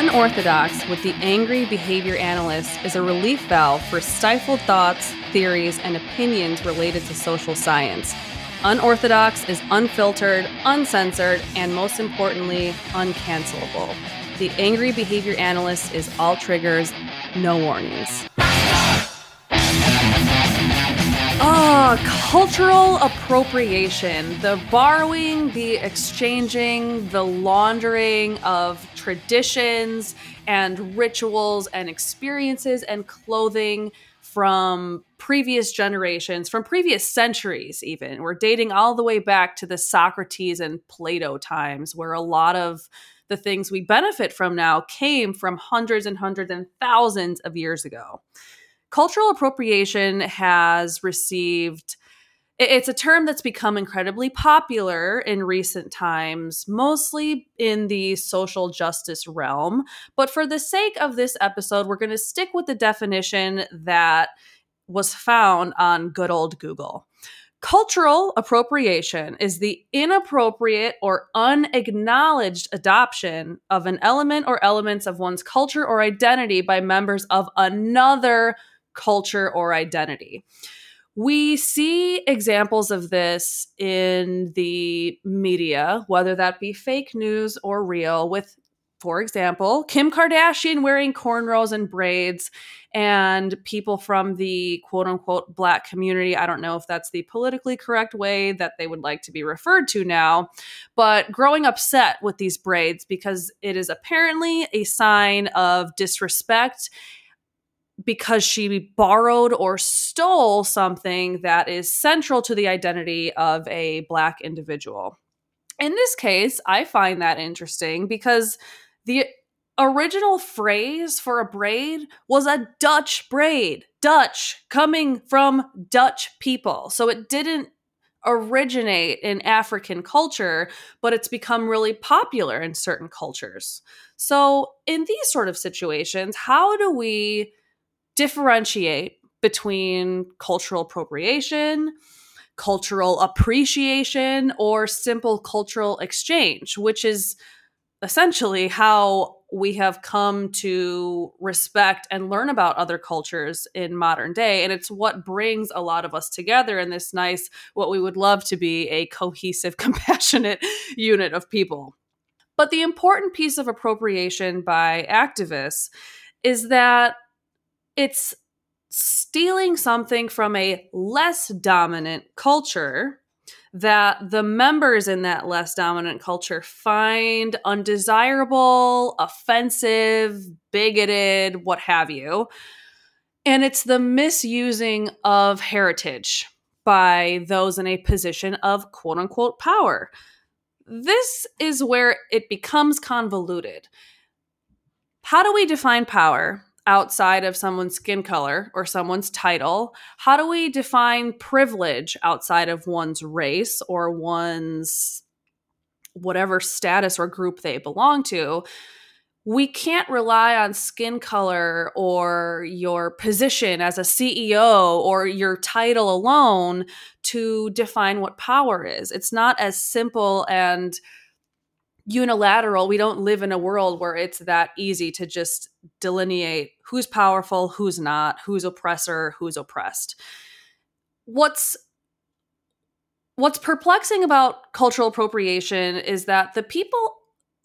Unorthodox with the Angry Behavior Analyst is a relief valve for stifled thoughts, theories, and opinions related to social science. Unorthodox is unfiltered, uncensored, and most importantly, uncancelable. The Angry Behavior Analyst is all triggers, no warnings. Ah, cultural appropriation. The borrowing, the exchanging, the laundering of traditions and rituals and experiences and clothing from previous generations, from previous centuries, even. We're dating all the way back to the Socrates and Plato times, where a lot of the things we benefit from now came from hundreds and hundreds and thousands of years ago cultural appropriation has received it's a term that's become incredibly popular in recent times, mostly in the social justice realm. But for the sake of this episode, we're going to stick with the definition that was found on good old Google. Cultural appropriation is the inappropriate or unacknowledged adoption of an element or elements of one's culture or identity by members of another culture or identity. We see examples of this in the media, whether that be fake news or real, with, for example, Kim Kardashian wearing cornrows and braids, and people from the quote unquote black community. I don't know if that's the politically correct way that they would like to be referred to now, but growing upset with these braids because it is apparently a sign of disrespect because she borrowed or stole something that is central to the identity of a Black individual. In this case, I find that interesting because the original phrase for a braid was a Dutch braid, Dutch, coming from Dutch people. So it didn't originate in African culture, but it's become really popular in certain cultures. So, in these sort of situations, how do we differentiate between cultural appropriation, cultural appreciation, or simple cultural exchange, which is essentially how we have come to respect and learn about other cultures in modern day. And it's what brings a lot of us together in this nice what we would love to be a cohesive compassionate unit of people. But the important piece of appropriation by activists is that it's stealing something from a less dominant culture that the members in that less dominant culture find undesirable, offensive, bigoted, what have you. And it's the misusing of heritage by those in a position of quote unquote power. This is where it becomes convoluted. How do we define power? Outside of someone's skin color or someone's title? How do we define privilege outside of one's race or one's whatever status or group they belong to? We can't rely on skin color or your position as a CEO or your title alone to define what power is. It's not as simple and unilateral. We don't live in a world where it's that easy to just delineate who's powerful, who's not, who's oppressor, who's oppressed. What's what's perplexing about cultural appropriation is that the people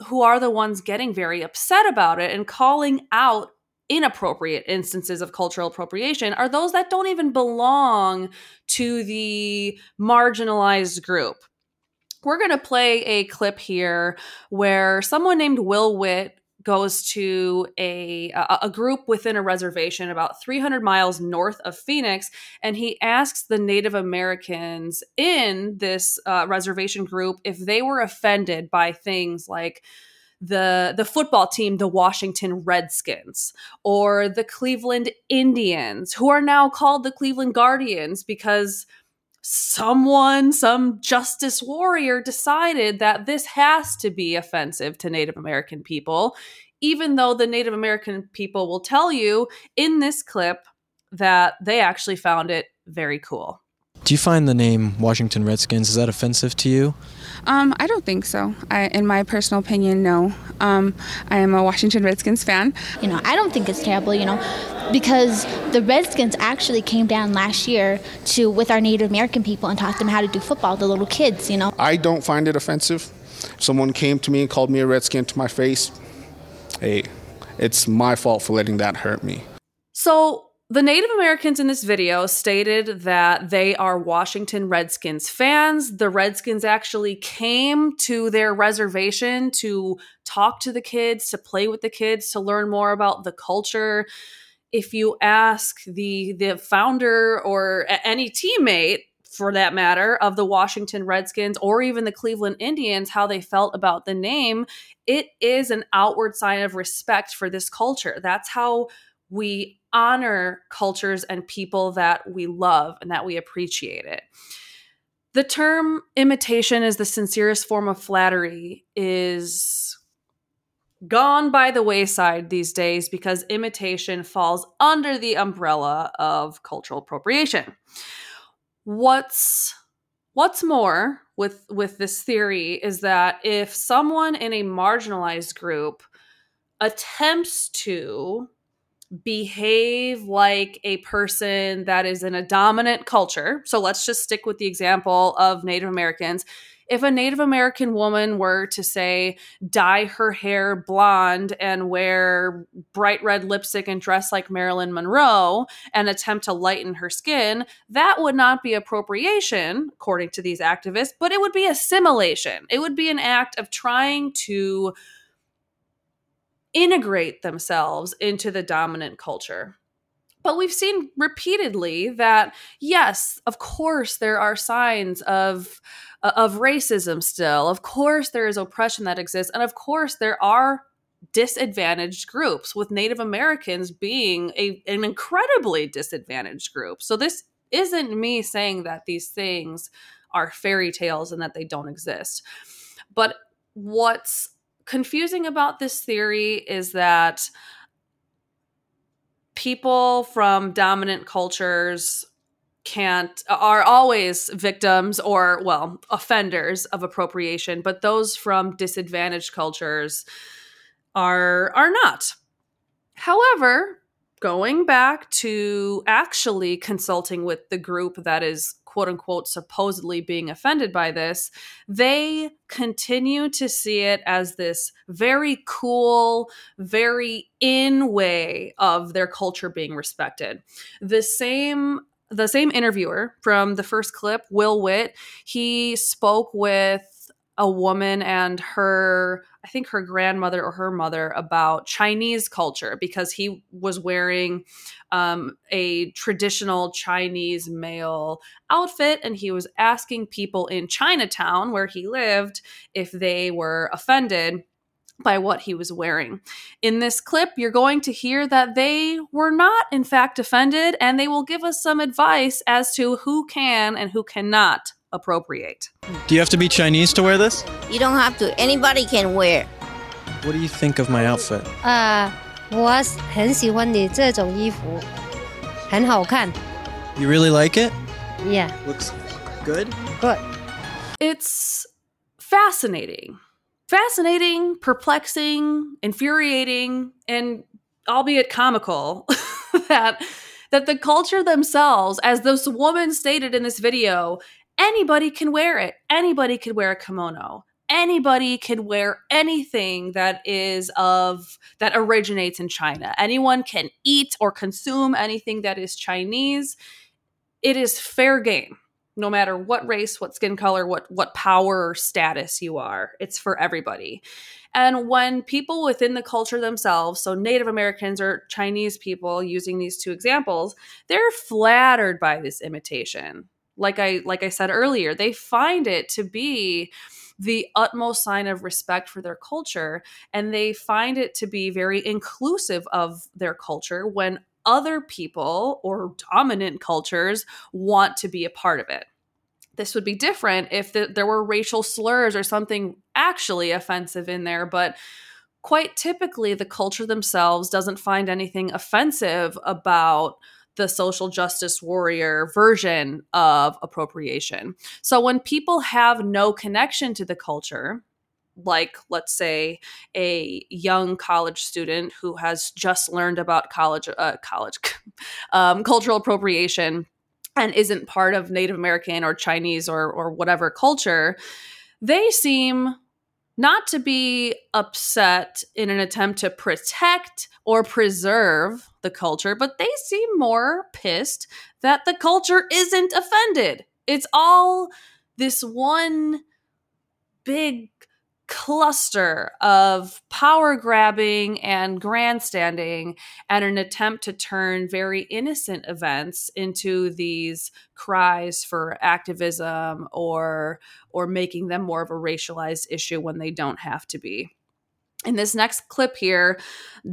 who are the ones getting very upset about it and calling out inappropriate instances of cultural appropriation are those that don't even belong to the marginalized group we're going to play a clip here where someone named Will Witt goes to a, a group within a reservation about 300 miles north of Phoenix, and he asks the Native Americans in this uh, reservation group if they were offended by things like the the football team the Washington Redskins or the Cleveland Indians who are now called the Cleveland Guardians because someone, some justice warrior decided that this has to be offensive to Native American people, even though the Native American people will tell you in this clip that they actually found it very cool. Do you find the name Washington Redskins is that offensive to you? Um, I don't think so. I, in my personal opinion, no. Um, I am a Washington Redskins fan. You know, I don't think it's terrible. You know, because the Redskins actually came down last year to with our Native American people and taught them how to do football, the little kids. You know, I don't find it offensive. Someone came to me and called me a Redskin to my face. Hey, it's my fault for letting that hurt me. So the Native Americans in this video stated that they are Washington Redskins fans. The Redskins actually came to their reservation to talk to the kids, to play with the kids, to learn more about the culture. If you ask the the founder or any teammate for that matter of the Washington Redskins or even the Cleveland Indians how they felt about the name, it is an outward sign of respect for this culture. That's how we honor cultures and people that we love and that we appreciate it. The term imitation is the sincerest form of flattery is gone by the wayside these days because imitation falls under the umbrella of cultural appropriation. What's what's more with with this theory is that if someone in a marginalized group attempts to behave like a person that is in a dominant culture. So let's just stick with the example of Native Americans. If a Native American woman were to say, dye her hair blonde and wear bright red lipstick and dress like Marilyn Monroe and attempt to lighten her skin, that would not be appropriation, according to these activists, but it would be assimilation. It would be an act of trying to integrate themselves into the dominant culture. But we've seen repeatedly that yes, of course there are signs of uh, of racism still. Of course there is oppression that exists and of course there are disadvantaged groups with Native Americans being a, an incredibly disadvantaged group. So this isn't me saying that these things are fairy tales and that they don't exist. But what's confusing about this theory is that people from dominant cultures can't are always victims or well offenders of appropriation but those from disadvantaged cultures are are not. However going back to actually consulting with the group that is quote unquote supposedly being offended by this, they continue to see it as this very cool, very in way of their culture being respected. The same the same interviewer from the first clip, Will Witt, he spoke with a woman and her I think her grandmother or her mother about Chinese culture because he was wearing um, a traditional Chinese male outfit and he was asking people in Chinatown where he lived if they were offended by what he was wearing. In this clip, you're going to hear that they were not, in fact, offended, and they will give us some advice as to who can and who cannot appropriate. Do you have to be Chinese to wear this? You don't have to. Anybody can wear. What do you think of my outfit? 啊、我很喜欢你这种衣服，很好看。 You really like it? Yeah, Looks good. good. It's fascinating. Fascinating, perplexing, infuriating, and albeit comical that that the culture themselves, as this woman stated in this video, anybody can wear it. Anybody could wear a kimono. Anybody could wear anything that is of that originates in China. Anyone can eat or consume anything that is Chinese. It is fair game no matter what race, what skin color, what what power or status you are. It's for everybody. And when people within the culture themselves, so Native Americans or Chinese people using these two examples, they're flattered by this imitation. Like I like I said earlier, they find it to be the utmost sign of respect for their culture and they find it to be very inclusive of their culture when other people or dominant cultures want to be a part of it. This would be different if the, there were racial slurs or something actually offensive in there, but quite typically the culture themselves doesn't find anything offensive about the social justice warrior version of appropriation. So when people have no connection to the culture, like let's say a young college student who has just learned about college uh, college um, cultural appropriation and isn't part of Native American or Chinese or or whatever culture, they seem not to be upset in an attempt to protect or preserve the culture, but they seem more pissed that the culture isn't offended. It's all this one big cluster of power grabbing and grandstanding and an attempt to turn very innocent events into these cries for activism or or making them more of a racialized issue when they don't have to be in this next clip here,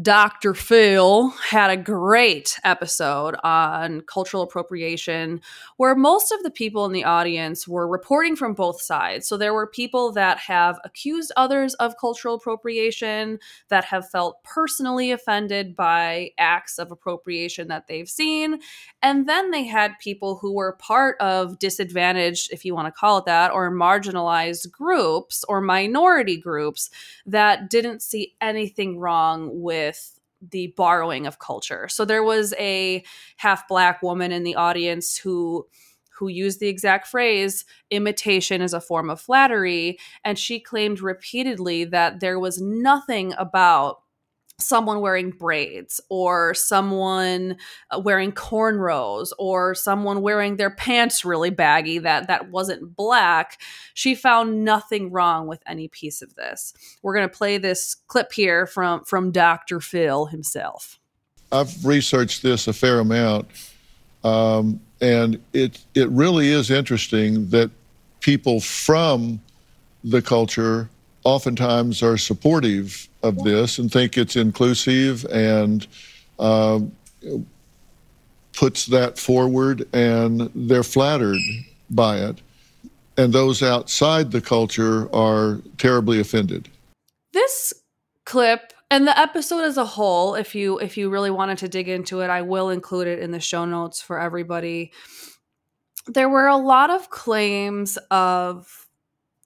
Dr. Phil had a great episode on cultural appropriation where most of the people in the audience were reporting from both sides. So there were people that have accused others of cultural appropriation, that have felt personally offended by acts of appropriation that they've seen. And then they had people who were part of disadvantaged, if you want to call it that, or marginalized groups or minority groups that didn't see anything wrong with the borrowing of culture. So there was a half black woman in the audience who who used the exact phrase imitation is a form of flattery and she claimed repeatedly that there was nothing about someone wearing braids or someone uh, wearing cornrows or someone wearing their pants really baggy that that wasn't black she found nothing wrong with any piece of this. We're going to play this clip here from from dr phil himself. I've researched this a fair amount um, and it it really is interesting that people from the culture oftentimes are supportive of this and think it's inclusive and uh, puts that forward and they're flattered by it. And those outside the culture are terribly offended. This clip and the episode as a whole, if you if you really wanted to dig into it, I will include it in the show notes for everybody. There were a lot of claims of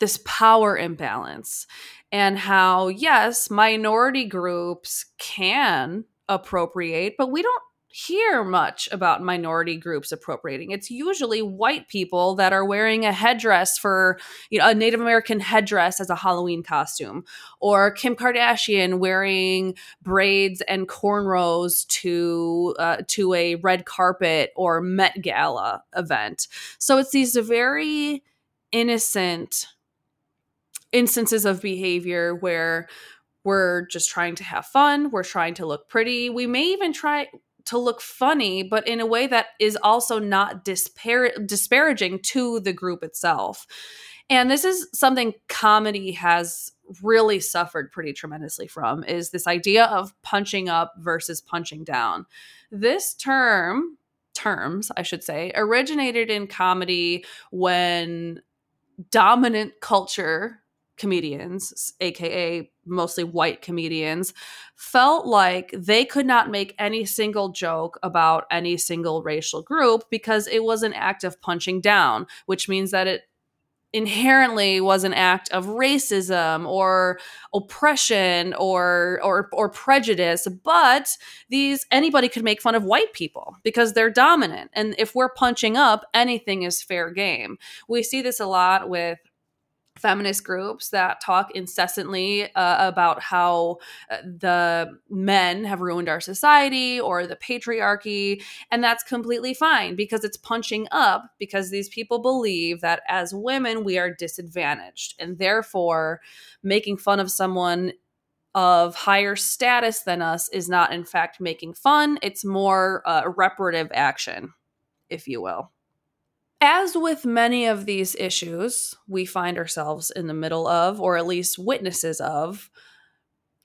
this power imbalance and how yes minority groups can appropriate but we don't hear much about minority groups appropriating. It's usually white people that are wearing a headdress for you know a native american headdress as a halloween costume or kim kardashian wearing braids and cornrows to uh, to a red carpet or met gala event. So it's these very innocent instances of behavior where we're just trying to have fun, we're trying to look pretty, we may even try to look funny, but in a way that is also not dispar- disparaging to the group itself. And this is something comedy has really suffered pretty tremendously from is this idea of punching up versus punching down. This term terms, I should say, originated in comedy when dominant culture comedians, aka mostly white comedians, felt like they could not make any single joke about any single racial group because it was an act of punching down, which means that it inherently was an act of racism or oppression or or or prejudice but these anybody could make fun of white people because they're dominant and if we're punching up anything is fair game. We see this a lot with feminist groups that talk incessantly uh, about how uh, the men have ruined our society or the patriarchy and that's completely fine because it's punching up because these people believe that as women we are disadvantaged and therefore making fun of someone of higher status than us is not in fact making fun. It's more uh, reparative action if you will as with many of these issues we find ourselves in the middle of, or at least witnesses of,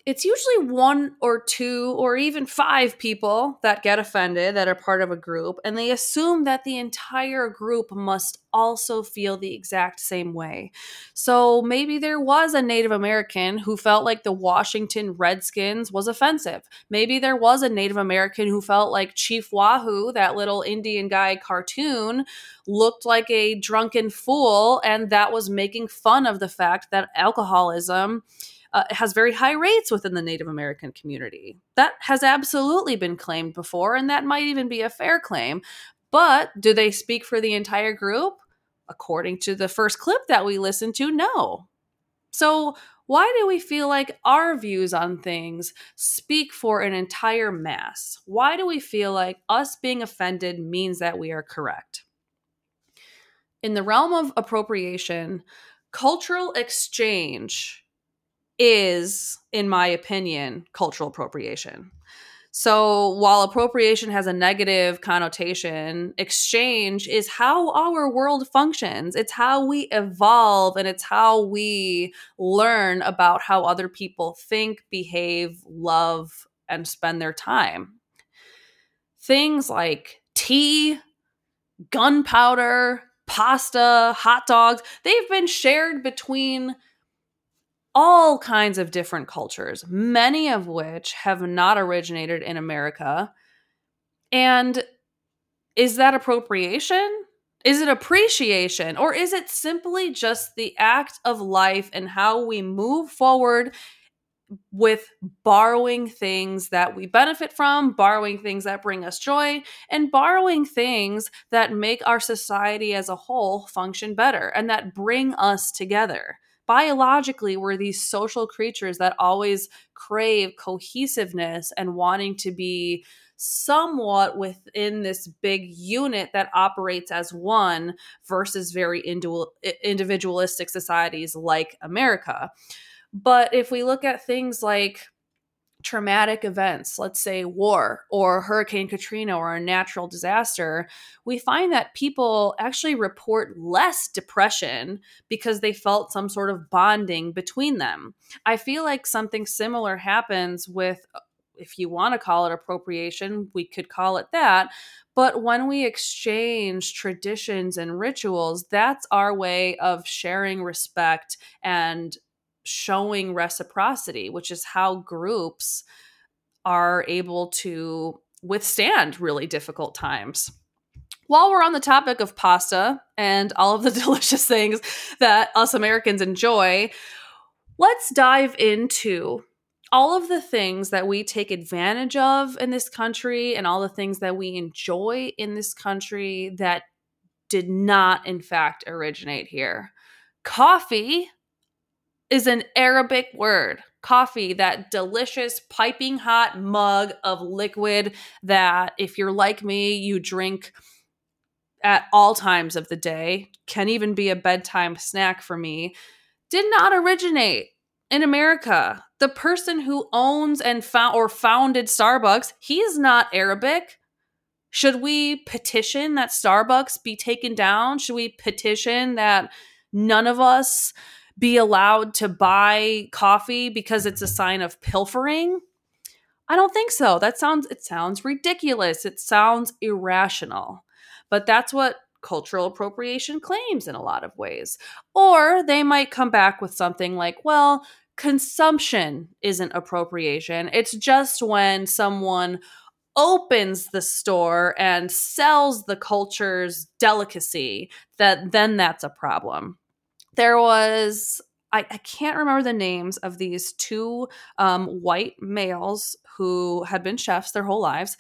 it's usually one or two or even five people that get offended that are part of a group, and they assume that the entire group must also feel the exact same way. So maybe there was a Native American who felt like the Washington Redskins was offensive. Maybe there was a Native American who felt like Chief Wahoo, that little Indian guy cartoon, looked like a drunken fool, and that was making fun of the fact that alcoholism uh, has very high rates within the Native American community. That has absolutely been claimed before, and that might even be a fair claim. But do they speak for the entire group? According to the first clip that we listened to, no. So, why do we feel like our views on things speak for an entire mass? Why do we feel like us being offended means that we are correct? In the realm of appropriation, cultural exchange is, in my opinion, cultural appropriation. So while appropriation has a negative connotation, exchange is how our world functions. It's how we evolve and it's how we learn about how other people think, behave, love, and spend their time. Things like tea, gunpowder, pasta, hot dogs, they've been shared between all kinds of different cultures, many of which have not originated in America. And is that appropriation? Is it appreciation? Or is it simply just the act of life and how we move forward with borrowing things that we benefit from, borrowing things that bring us joy, and borrowing things that make our society as a whole function better and that bring us together? Biologically we're these social creatures that always crave cohesiveness and wanting to be somewhat within this big unit that operates as one versus very individualistic societies like America. But if we look at things like traumatic events, let's say war or Hurricane Katrina or a natural disaster, we find that people actually report less depression because they felt some sort of bonding between them. I feel like something similar happens with, uh, if you want to call it appropriation, we could call it that. But when we exchange traditions and rituals, that's our way of sharing respect and showing reciprocity, which is how groups are able to withstand really difficult times. While we're on the topic of pasta and all of the delicious things that us Americans enjoy, let's dive into all of the things that we take advantage of in this country and all the things that we enjoy in this country that did not, in fact, originate here. Coffee is an Arabic word. Coffee, that delicious piping hot mug of liquid that, if you're like me, you drink at all times of the day, can even be a bedtime snack for me, did not originate in America. The person who owns and found or founded Starbucks, he is not Arabic. Should we petition that Starbucks be taken down? Should we petition that none of us be allowed to buy coffee because it's a sign of pilfering? I don't think so. That sounds it sounds ridiculous. It sounds irrational. But that's what cultural appropriation claims in a lot of ways. Or they might come back with something like, well, consumption isn't appropriation. It's just when someone opens the store and sells the culture's delicacy that then that's a problem there was I, I, can't remember the names of these two um, white males who had been chefs their whole lives.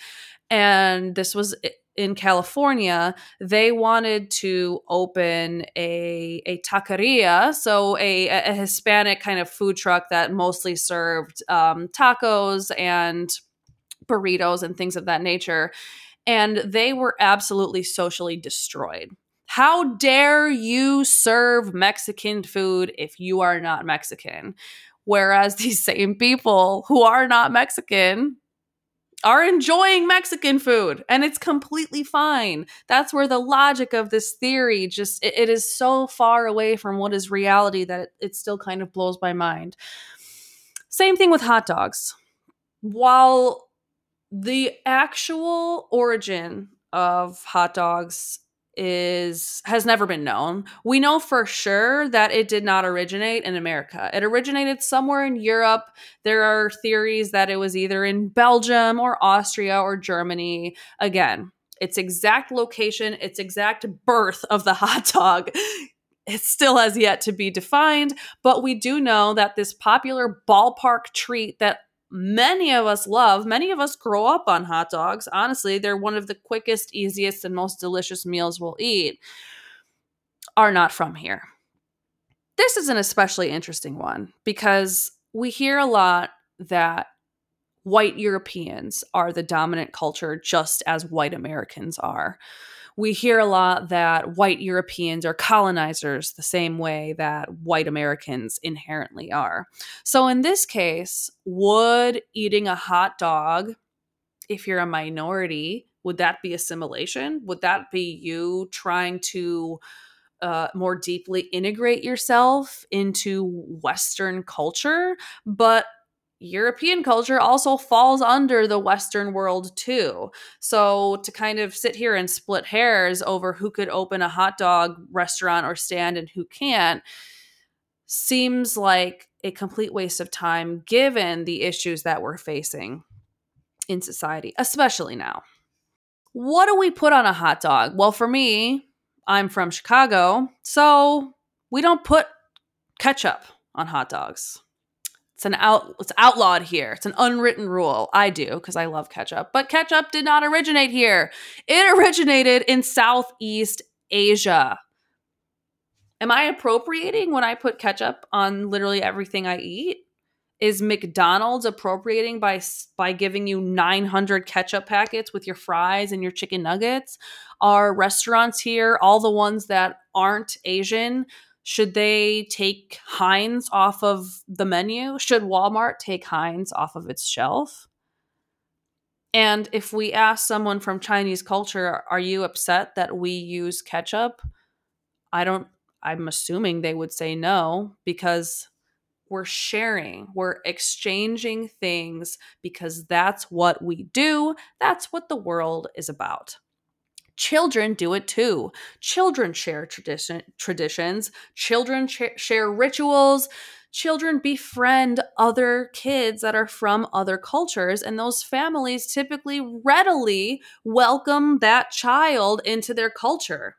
And this was in California. They wanted to open a, a taqueria, so a, a Hispanic kind of food truck that mostly served um, tacos and burritos and things of that nature. And they were absolutely socially destroyed how dare you serve Mexican food if you are not Mexican? Whereas these same people who are not Mexican are enjoying Mexican food and it's completely fine. That's where the logic of this theory just it, it is so far away from what is reality that it, it still kind of blows my mind. Same thing with hot dogs. While the actual origin of hot dogs is has never been known. We know for sure that it did not originate in America. It originated somewhere in Europe. There are theories that it was either in Belgium or Austria or Germany. Again, its exact location, its exact birth of the hot dog it still has yet to be defined, but we do know that this popular ballpark treat that many of us love. Many of us grow up on hot dogs. Honestly, they're one of the quickest, easiest, and most delicious meals we'll eat, are not from here. This is an especially interesting one because we hear a lot that white Europeans are the dominant culture just as white Americans are we hear a lot that white Europeans are colonizers the same way that white Americans inherently are. So, in this case, would eating a hot dog, if you're a minority, would that be assimilation? Would that be you trying to uh, more deeply integrate yourself into Western culture? But European culture also falls under the Western world too. So to kind of sit here and split hairs over who could open a hot dog restaurant or stand and who can't seems like a complete waste of time given the issues that we're facing in society, especially now. What do we put on a hot dog? Well, for me, I'm from Chicago, so we don't put ketchup on hot dogs. It's an out it's outlawed here. It's an unwritten rule. I do because I love ketchup. But ketchup did not originate here. It originated in Southeast Asia. Am I appropriating when I put ketchup on literally everything I eat? Is McDonald's appropriating by by giving you 900 ketchup packets with your fries and your chicken nuggets? Are restaurants here, all the ones that aren't Asian, should they take Heinz off of the menu? Should Walmart take Heinz off of its shelf? And if we ask someone from Chinese culture, are you upset that we use ketchup? I don't, I'm assuming they would say no because we're sharing, we're exchanging things because that's what we do. That's what the world is about. Children do it too. Children share tradition, traditions, children ch- share rituals, children befriend other kids that are from other cultures, and those families typically readily welcome that child into their culture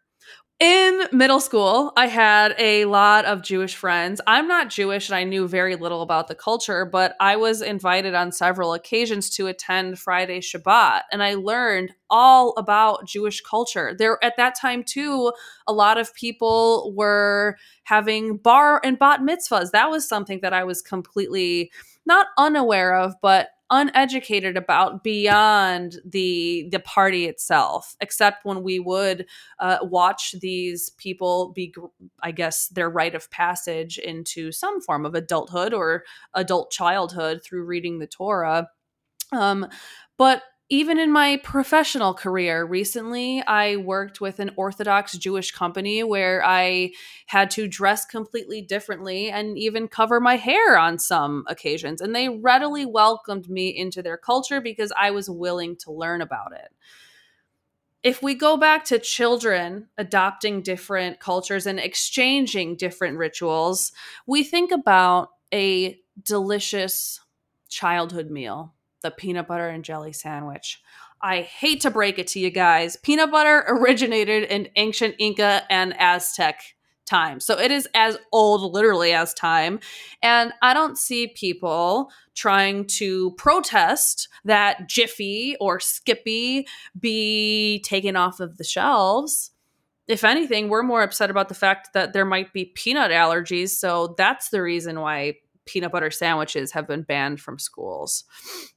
in middle school, I had a lot of Jewish friends. I'm not Jewish and I knew very little about the culture, but I was invited on several occasions to attend Friday Shabbat and I learned all about Jewish culture. There at that time too, a lot of people were having bar and bat mitzvahs. That was something that I was completely not unaware of, but uneducated about beyond the the party itself except when we would uh, watch these people be i guess their rite of passage into some form of adulthood or adult childhood through reading the torah. Um, but even in my professional career, recently I worked with an Orthodox Jewish company where I had to dress completely differently and even cover my hair on some occasions. And they readily welcomed me into their culture because I was willing to learn about it. If we go back to children adopting different cultures and exchanging different rituals, we think about a delicious childhood meal the peanut butter and jelly sandwich. I hate to break it to you guys. Peanut butter originated in ancient Inca and Aztec time. So it is as old literally as time. And I don't see people trying to protest that Jiffy or Skippy be taken off of the shelves. If anything, we're more upset about the fact that there might be peanut allergies. So that's the reason why peanut butter sandwiches have been banned from schools.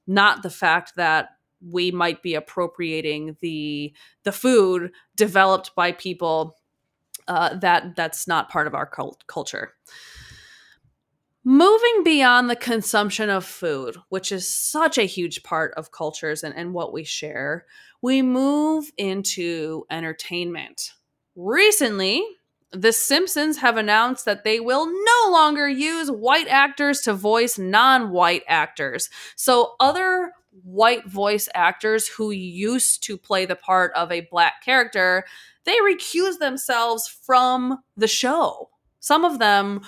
Not the fact that we might be appropriating the the food developed by people uh, that that's not part of our cult- culture. Moving beyond the consumption of food which is such a huge part of cultures and, and what we share we move into entertainment. Recently The Simpsons have announced that they will no longer use white actors to voice non white actors. So, other white voice actors who used to play the part of a black character, they recuse themselves from the show. Some of them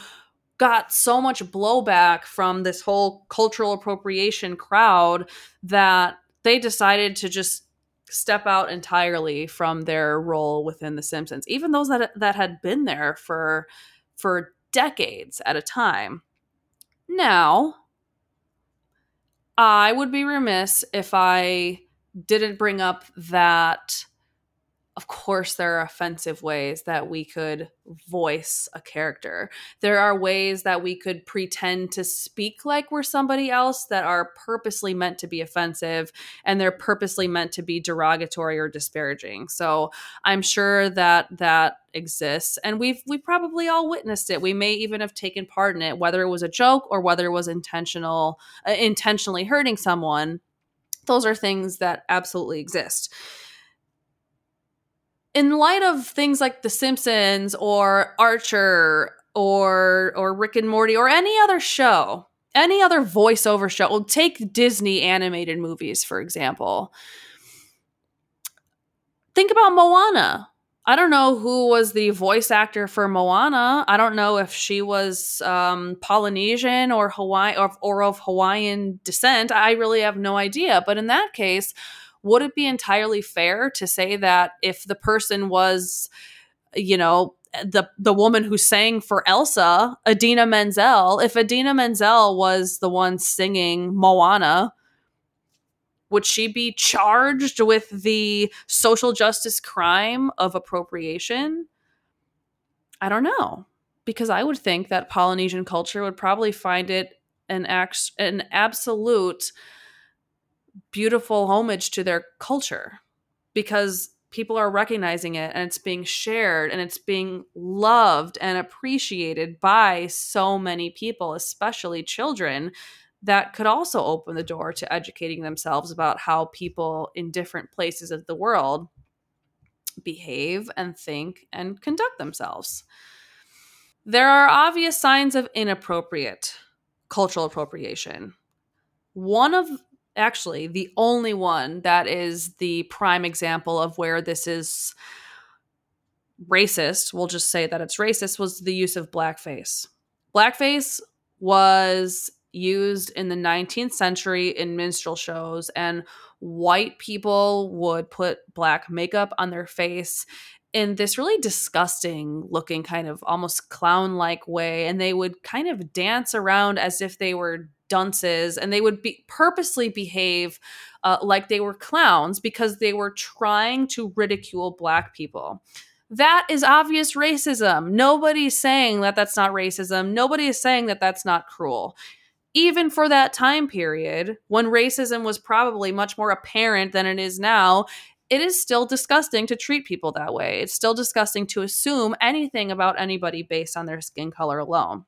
got so much blowback from this whole cultural appropriation crowd that they decided to just step out entirely from their role within the Simpsons, even those that that had been there for for decades at a time. Now, I would be remiss if I didn't bring up that of course, there are offensive ways that we could voice a character. There are ways that we could pretend to speak like we're somebody else that are purposely meant to be offensive and they're purposely meant to be derogatory or disparaging. So I'm sure that that exists and we've we probably all witnessed it. We may even have taken part in it whether it was a joke or whether it was intentional uh, intentionally hurting someone. Those are things that absolutely exist in light of things like The Simpsons or Archer or or Rick and Morty or any other show, any other voiceover show, well, take Disney animated movies for example. Think about Moana. I don't know who was the voice actor for Moana. I don't know if she was um, Polynesian or Hawaii or, or of Hawaiian descent. I really have no idea. But in that case, would it be entirely fair to say that if the person was, you know, the the woman who sang for Elsa, Idina Menzel, if Idina Menzel was the one singing Moana, would she be charged with the social justice crime of appropriation? I don't know. Because I would think that Polynesian culture would probably find it an act, an absolute beautiful homage to their culture because people are recognizing it and it's being shared and it's being loved and appreciated by so many people, especially children, that could also open the door to educating themselves about how people in different places of the world behave and think and conduct themselves. There are obvious signs of inappropriate cultural appropriation. One of actually the only one that is the prime example of where this is racist, we'll just say that it's racist, was the use of blackface. Blackface was used in the 19th century in minstrel shows, and white people would put black makeup on their face in this really disgusting looking kind of almost clown like way and they would kind of dance around as if they were dunces and they would be purposely behave uh, like they were clowns because they were trying to ridicule black people that is obvious racism nobody's saying that that's not racism nobody is saying that that's not cruel even for that time period when racism was probably much more apparent than it is now it is still disgusting to treat people that way. It's still disgusting to assume anything about anybody based on their skin color alone.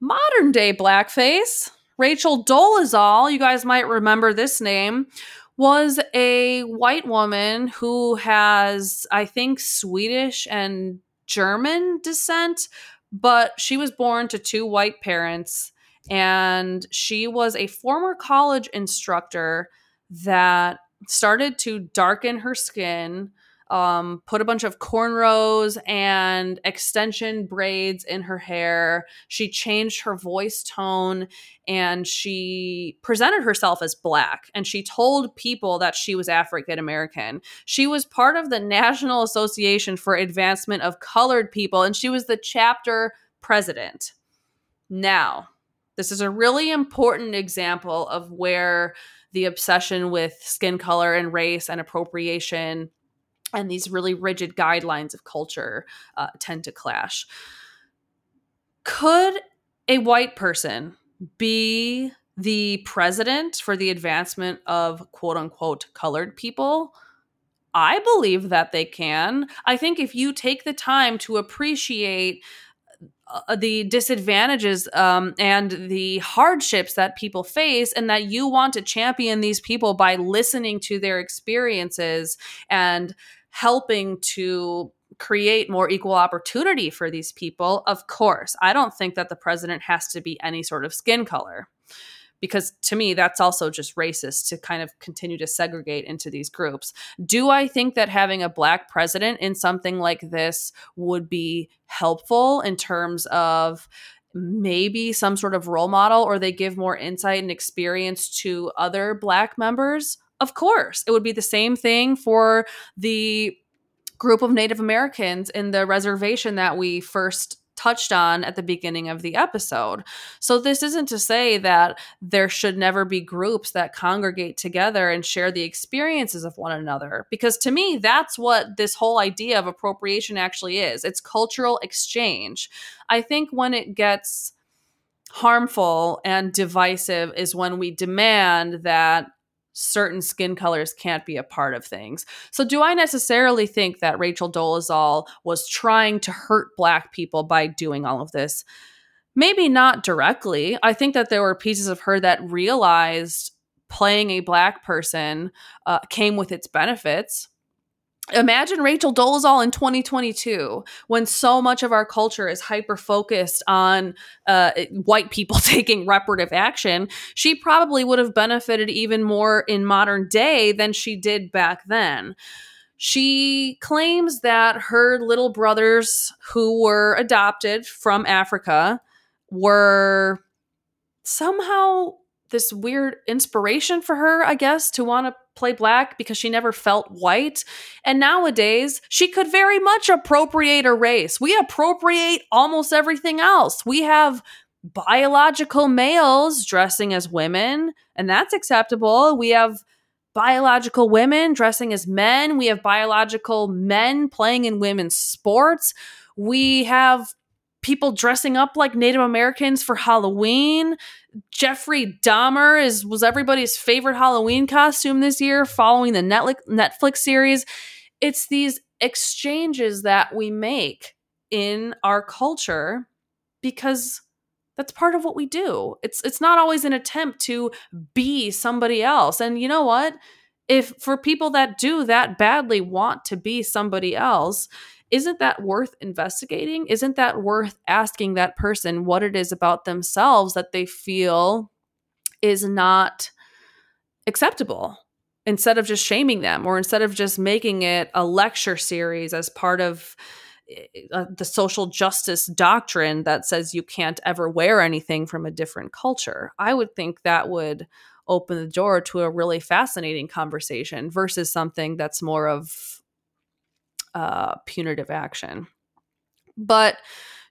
Modern day blackface, Rachel Dolezal, you guys might remember this name, was a white woman who has, I think, Swedish and German descent, but she was born to two white parents and she was a former college instructor that started to darken her skin, um, put a bunch of cornrows and extension braids in her hair. She changed her voice tone and she presented herself as black and she told people that she was African American. She was part of the National Association for Advancement of Colored People and she was the chapter president. Now, this is a really important example of where the obsession with skin color and race and appropriation and these really rigid guidelines of culture uh, tend to clash. Could a white person be the president for the advancement of quote unquote colored people? I believe that they can. I think if you take the time to appreciate uh, the disadvantages um, and the hardships that people face, and that you want to champion these people by listening to their experiences and helping to create more equal opportunity for these people, of course. I don't think that the president has to be any sort of skin color because to me that's also just racist to kind of continue to segregate into these groups. Do I think that having a black president in something like this would be helpful in terms of maybe some sort of role model or they give more insight and experience to other black members? Of course. It would be the same thing for the group of Native Americans in the reservation that we first touched on at the beginning of the episode. So, this isn't to say that there should never be groups that congregate together and share the experiences of one another, because to me, that's what this whole idea of appropriation actually is it's cultural exchange. I think when it gets harmful and divisive is when we demand that certain skin colors can't be a part of things. So, do I necessarily think that Rachel Dolezal was trying to hurt Black people by doing all of this? Maybe not directly. I think that there were pieces of her that realized playing a Black person uh, came with its benefits imagine Rachel Dolezal in 2022 when so much of our culture is hyper focused on uh, white people taking reparative action. She probably would have benefited even more in modern day than she did back then. She claims that her little brothers who were adopted from Africa were somehow this weird inspiration for her, I guess, to want to play black because she never felt white. And nowadays, she could very much appropriate a race. We appropriate almost everything else. We have biological males dressing as women, and that's acceptable. We have biological women dressing as men. We have biological men playing in women's sports. We have people dressing up like Native Americans for Halloween. Jeffrey Dahmer is was everybody's favorite Halloween costume this year following the Netflix series. It's these exchanges that we make in our culture because that's part of what we do. It's it's not always an attempt to be somebody else. And you know what? If for people that do that badly want to be somebody else, isn't that worth investigating? Isn't that worth asking that person what it is about themselves that they feel is not acceptable? Instead of just shaming them, or instead of just making it a lecture series as part of uh, the social justice doctrine that says you can't ever wear anything from a different culture. I would think that would open the door to a really fascinating conversation versus something that's more of uh, punitive action. But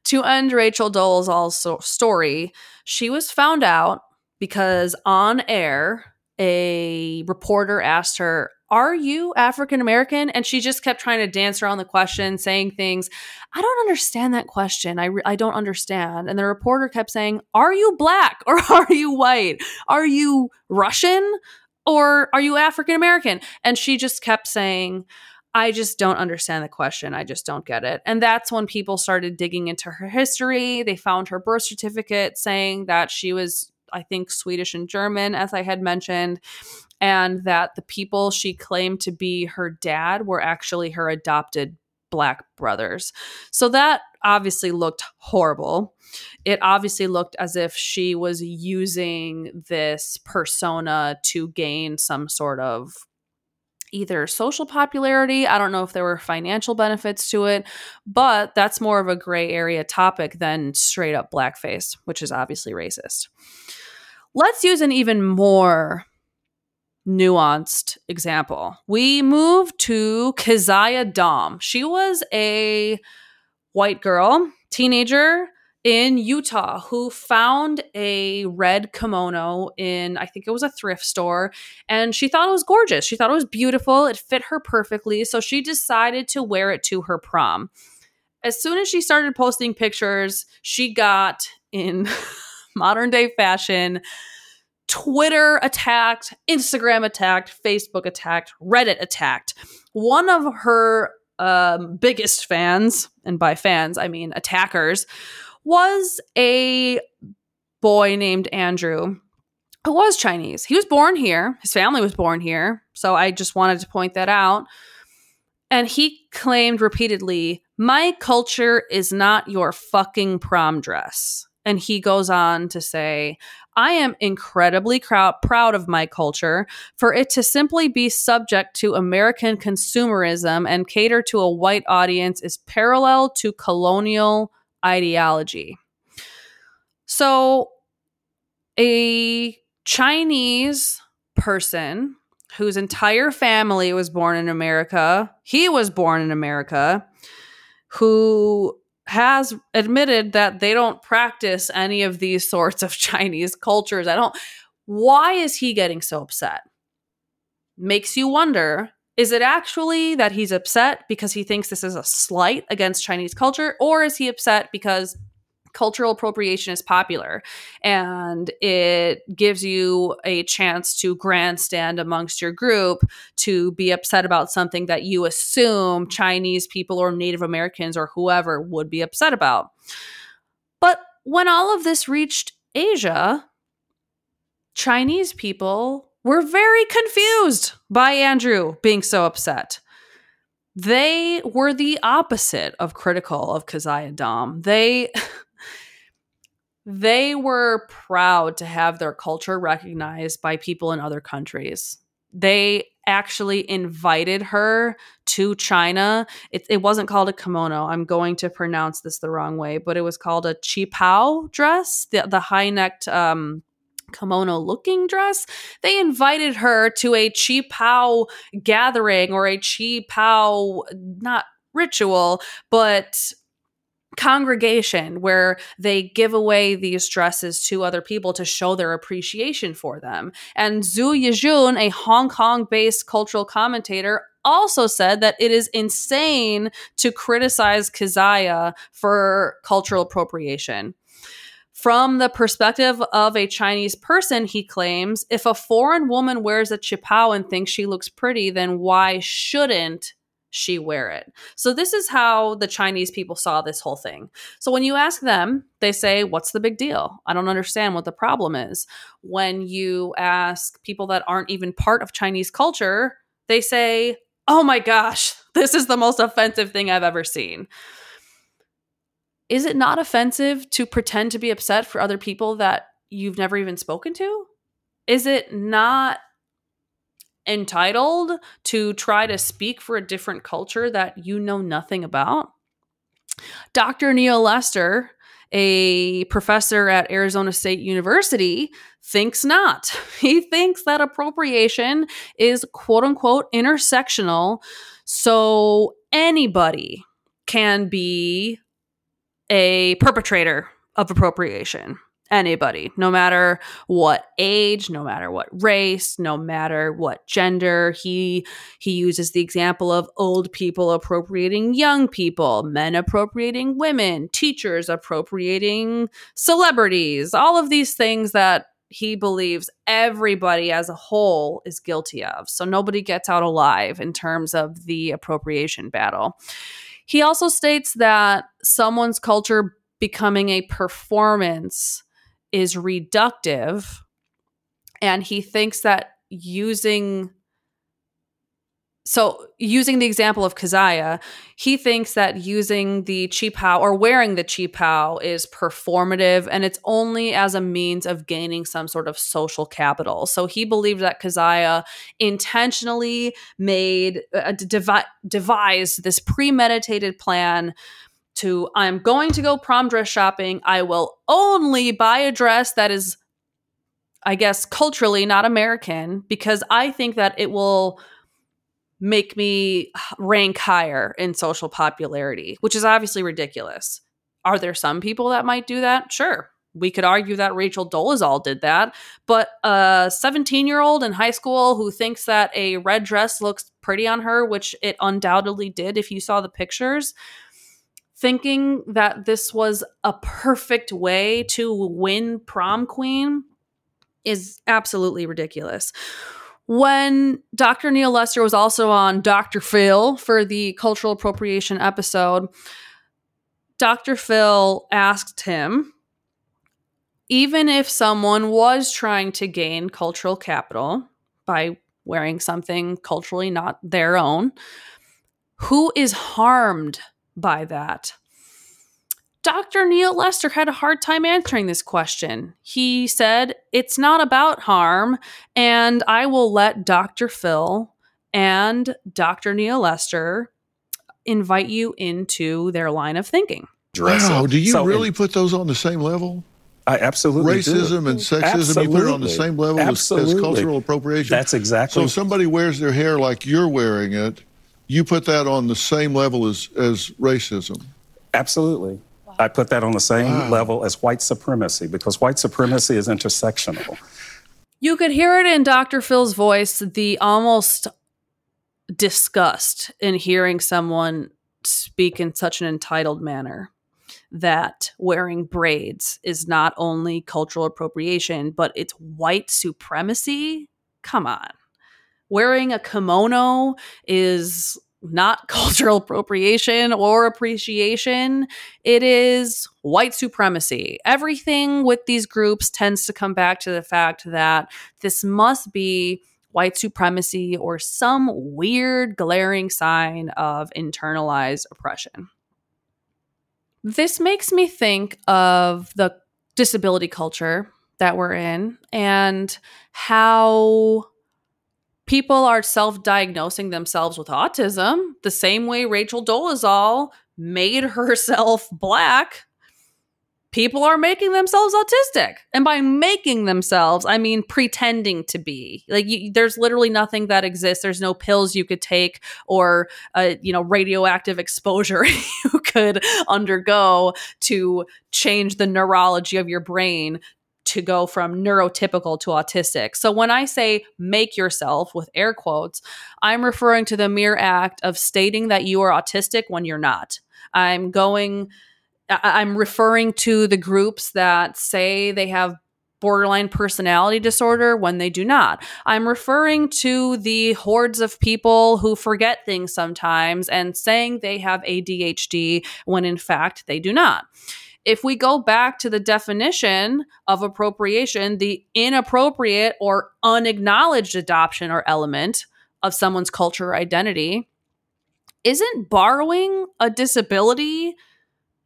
to end Rachel Dolezal's story, she was found out because on air, a reporter asked her, Are you African American? And she just kept trying to dance around the question, saying things. I don't understand that question. I, re- I don't understand. And the reporter kept saying, Are you black or are you white? Are you Russian or are you African American? And she just kept saying, I just don't understand the question. I just don't get it. And that's when people started digging into her history. They found her birth certificate saying that she was, I think, Swedish and German, as I had mentioned, and that the people she claimed to be her dad were actually her adopted black brothers. So that obviously looked horrible. It obviously looked as if she was using this persona to gain some sort of either social popularity. I don't know if there were financial benefits to it, but that's more of a gray area topic than straight up blackface, which is obviously racist. Let's use an even more nuanced example. We move to Keziah Daum. She was a white girl, teenager in Utah who found a red kimono in, I think it was a thrift store, and she thought it was gorgeous. She thought it was beautiful. It fit her perfectly. So she decided to wear it to her prom. As soon as she started posting pictures, she got in modern day fashion. Twitter attacked, Instagram attacked, Facebook attacked, Reddit attacked. One of her um, biggest fans, and by fans, I mean attackers, was a boy named Andrew who was Chinese. He was born here, his family was born here. So I just wanted to point that out. And he claimed repeatedly, My culture is not your fucking prom dress. And he goes on to say, I am incredibly proud of my culture. For it to simply be subject to American consumerism and cater to a white audience is parallel to colonial ideology. So, a Chinese person whose entire family was born in America, he was born in America, who has admitted that they don't practice any of these sorts of Chinese cultures. I don't. Why is he getting so upset? Makes you wonder is it actually that he's upset because he thinks this is a slight against Chinese culture, or is he upset because cultural appropriation is popular and it gives you a chance to grandstand amongst your group to be upset about something that you assume Chinese people or Native Americans or whoever would be upset about. But when all of this reached Asia, Chinese people were very confused by Andrew being so upset. They were the opposite of critical of Keziah Daum. They they were proud to have their culture recognized by people in other countries. They actually invited her to China. It, it, wasn't called a kimono. I'm going to pronounce this the wrong way, but it was called a qipao dress, the, the high necked um, kimono looking dress. They invited her to a qipao gathering or a qipao, not ritual, but congregation where they give away these dresses to other people to show their appreciation for them. And Zhu Yijun, a Hong Kong based cultural commentator, also said that it is insane to criticize Keziah for cultural appropriation. From the perspective of a Chinese person, he claims if a foreign woman wears a qipao and thinks she looks pretty, then why shouldn't she wear it. So this is how the Chinese people saw this whole thing. So when you ask them, they say, "What's the big deal? I don't understand what the problem is." When you ask people that aren't even part of Chinese culture, they say, "Oh my gosh, this is the most offensive thing I've ever seen." Is it not offensive to pretend to be upset for other people that you've never even spoken to? Is it not entitled to try to speak for a different culture that you know nothing about? Dr. Neal Lester, a professor at Arizona State University, thinks not. He thinks that appropriation is quote unquote intersectional. So anybody can be a perpetrator of appropriation anybody, no matter what age, no matter what race, no matter what gender. He he uses the example of old people appropriating young people, men appropriating women, teachers appropriating celebrities, all of these things that he believes everybody as a whole is guilty of. So nobody gets out alive in terms of the appropriation battle. He also states that someone's culture becoming a performance is reductive and he thinks that using so using the example of Keziah, he thinks that using the qipao or wearing the qipao is performative and it's only as a means of gaining some sort of social capital. So he believed that Keziah intentionally made uh, devi- devised this premeditated plan to I'm going to go prom dress shopping. I will only buy a dress that is, I guess, culturally not American because I think that it will make me rank higher in social popularity, which is obviously ridiculous. Are there some people that might do that? Sure. We could argue that Rachel Dolezal did that, but a 17 year old in high school who thinks that a red dress looks pretty on her, which it undoubtedly did if you saw the pictures, thinking that this was a perfect way to win prom queen is absolutely ridiculous. When Dr. Neal Lester was also on Dr. Phil for the cultural appropriation episode, Dr. Phil asked him even if someone was trying to gain cultural capital by wearing something culturally not their own, Who is harmed by that? Dr. Neal Lester had a hard time answering this question. He said, It's not about harm, and I will let Dr. Phil and Dr. Neal Lester invite you into their line of thinking. Wow, do you So, really in- put those on the same level? I absolutely do. Racism and sexism, you put it on the same level as, as cultural appropriation. That's exactly. So if somebody wears their hair like you're wearing it, you put that on the same level as, as racism. Absolutely. I put that on the same Wow. level as white supremacy because white supremacy is intersectional. You could hear it in Dr. Phil's voice, the almost disgust in hearing someone speak in such an entitled manner that wearing braids is not only cultural appropriation, but it's white supremacy. Come on. Wearing a kimono is not cultural appropriation or appreciation. It is white supremacy. Everything with these groups tends to come back to the fact that this must be white supremacy or some weird glaring sign of internalized oppression. This makes me think of the disability culture that we're in and how people are self-diagnosing themselves with autism the same way Rachel Dolezal made herself black. People are making themselves autistic. And by making themselves i mean pretending to be. Like you, there's literally nothing that exists. There's no pills you could take or uh, you know radioactive exposure you could undergo to change the neurology of your brain to go from neurotypical to autistic. So when I say make yourself with air quotes, I'm referring to the mere act of stating that you are autistic when you're not. I'm going I'm referring to the groups that say they have borderline personality disorder when they do not. I'm referring to the hordes of people who forget things sometimes and saying they have ADHD when in fact they do not if we go back to the definition of appropriation, the inappropriate or unacknowledged adoption or element of someone's culture or identity, isn't borrowing a disability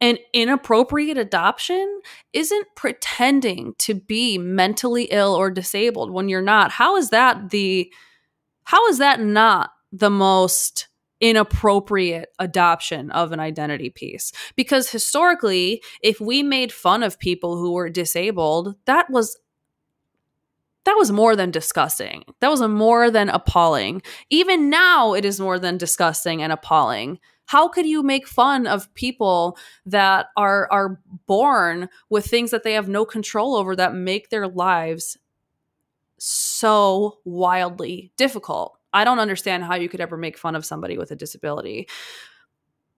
an inappropriate adoption? Isn't pretending to be mentally ill or disabled when you're not? How is that the how is that not the most inappropriate adoption of an identity piece. Because historically if we made fun of people who were disabled that was that was more than disgusting. That was more than appalling. Even now it is more than disgusting and appalling. How could you make fun of people that are are born with things that they have no control over that make their lives so wildly difficult I don't understand how you could ever make fun of somebody with a disability.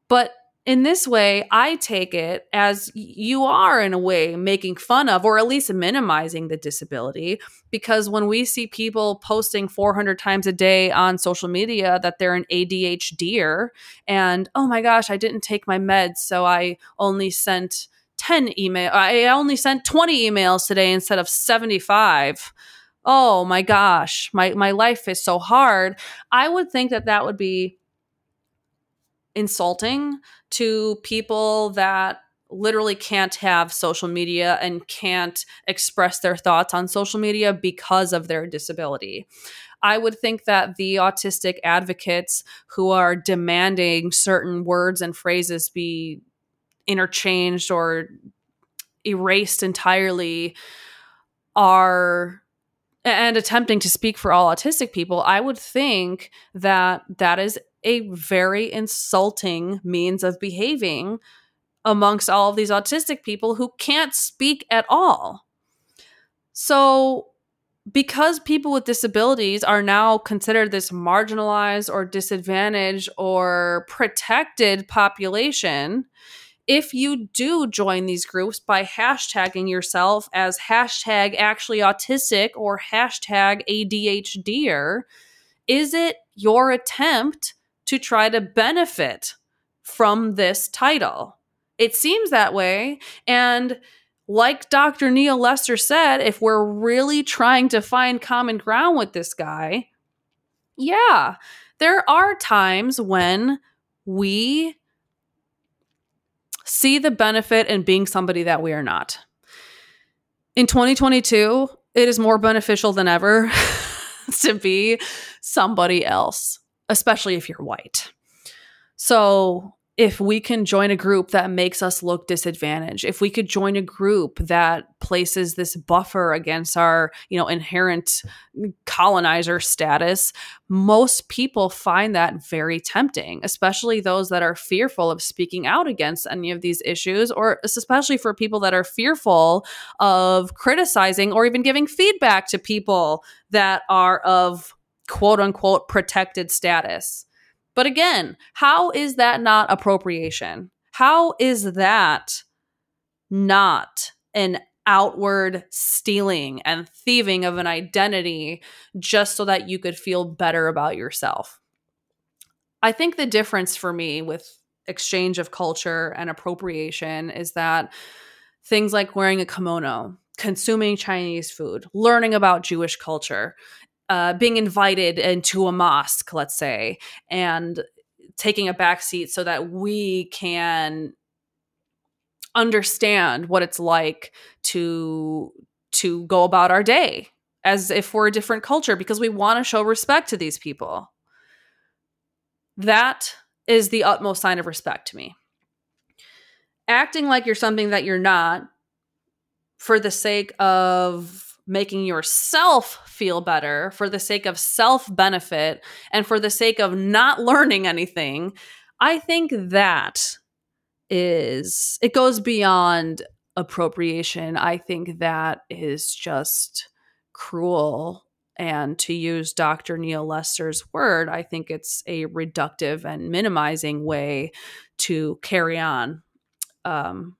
But in this way, I take it as you are, in a way, making fun of or at least minimizing the disability. Because when we see people posting 400 times a day on social media that they're an ADHDer and, oh my gosh, I didn't take my meds, so I only sent 10 email I only sent 20 emails today instead of 75 oh my gosh, my my life is so hard. I would think that that would be insulting to people that literally can't have social media and can't express their thoughts on social media because of their disability. I would think that the autistic advocates who are demanding certain words and phrases be interchanged or erased entirely are and attempting to speak for all autistic people, I would think that that is a very insulting means of behaving amongst all of these autistic people who can't speak at all. So, because people with disabilities are now considered this marginalized or disadvantaged or protected population, if you do join these groups by hashtagging yourself as hashtag actually autistic or hashtag ADHDer, is it your attempt to try to benefit from this title? It seems that way. And like Dr. Neal Lester said, if we're really trying to find common ground with this guy, yeah, there are times when we see the benefit in being somebody that we are not. In 2022, it is more beneficial than ever to be somebody else, especially if you're white. So, if we can join a group that makes us look disadvantaged if we could join a group that places this buffer against our you know inherent colonizer status most people find that very tempting especially those that are fearful of speaking out against any of these issues or especially for people that are fearful of criticizing or even giving feedback to people that are of quote unquote protected status but again, how is that not appropriation? How is that not an outward stealing and thieving of an identity just so that you could feel better about yourself? I think the difference for me with exchange of culture and appropriation is that things like wearing a kimono, consuming Chinese food, learning about Jewish culture, uh, being invited into a mosque, let's say, and taking a back seat so that we can understand what it's like to to go about our day as if we're a different culture because we want to show respect to these people. That is the utmost sign of respect to me. Acting like you're something that you're not for the sake of making yourself feel better for the sake of self benefit and for the sake of not learning anything, I think that is, it goes beyond appropriation. I think that is just cruel. And to use Dr. Neal Lester's word, I think it's a reductive and minimizing way to carry on um,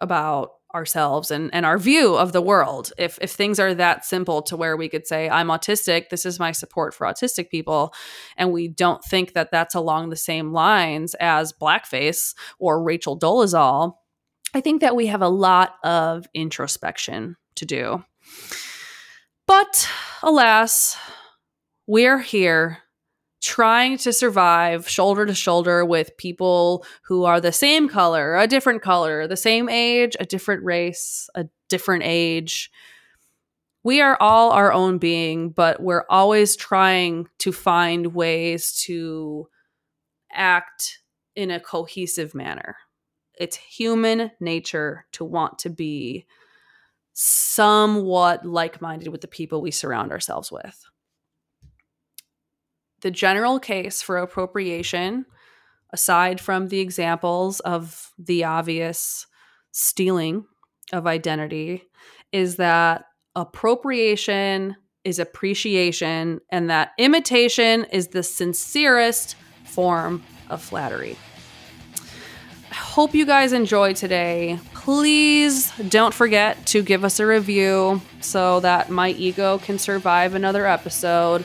about ourselves and, and our view of the world. If if things are that simple to where we could say, I'm autistic, this is my support for autistic people, and we don't think that that's along the same lines as blackface or Rachel Dolezal, I think that we have a lot of introspection to do. But alas, we're here trying to survive shoulder to shoulder with people who are the same color, a different color, the same age, a different race, a different age. We are all our own being, but we're always trying to find ways to act in a cohesive manner. It's human nature to want to be somewhat like minded with the people we surround ourselves with the general case for appropriation, aside from the examples of the obvious stealing of identity, is that appropriation is appreciation and that imitation is the sincerest form of flattery. I hope you guys enjoyed today. Please don't forget to give us a review so that my ego can survive another episode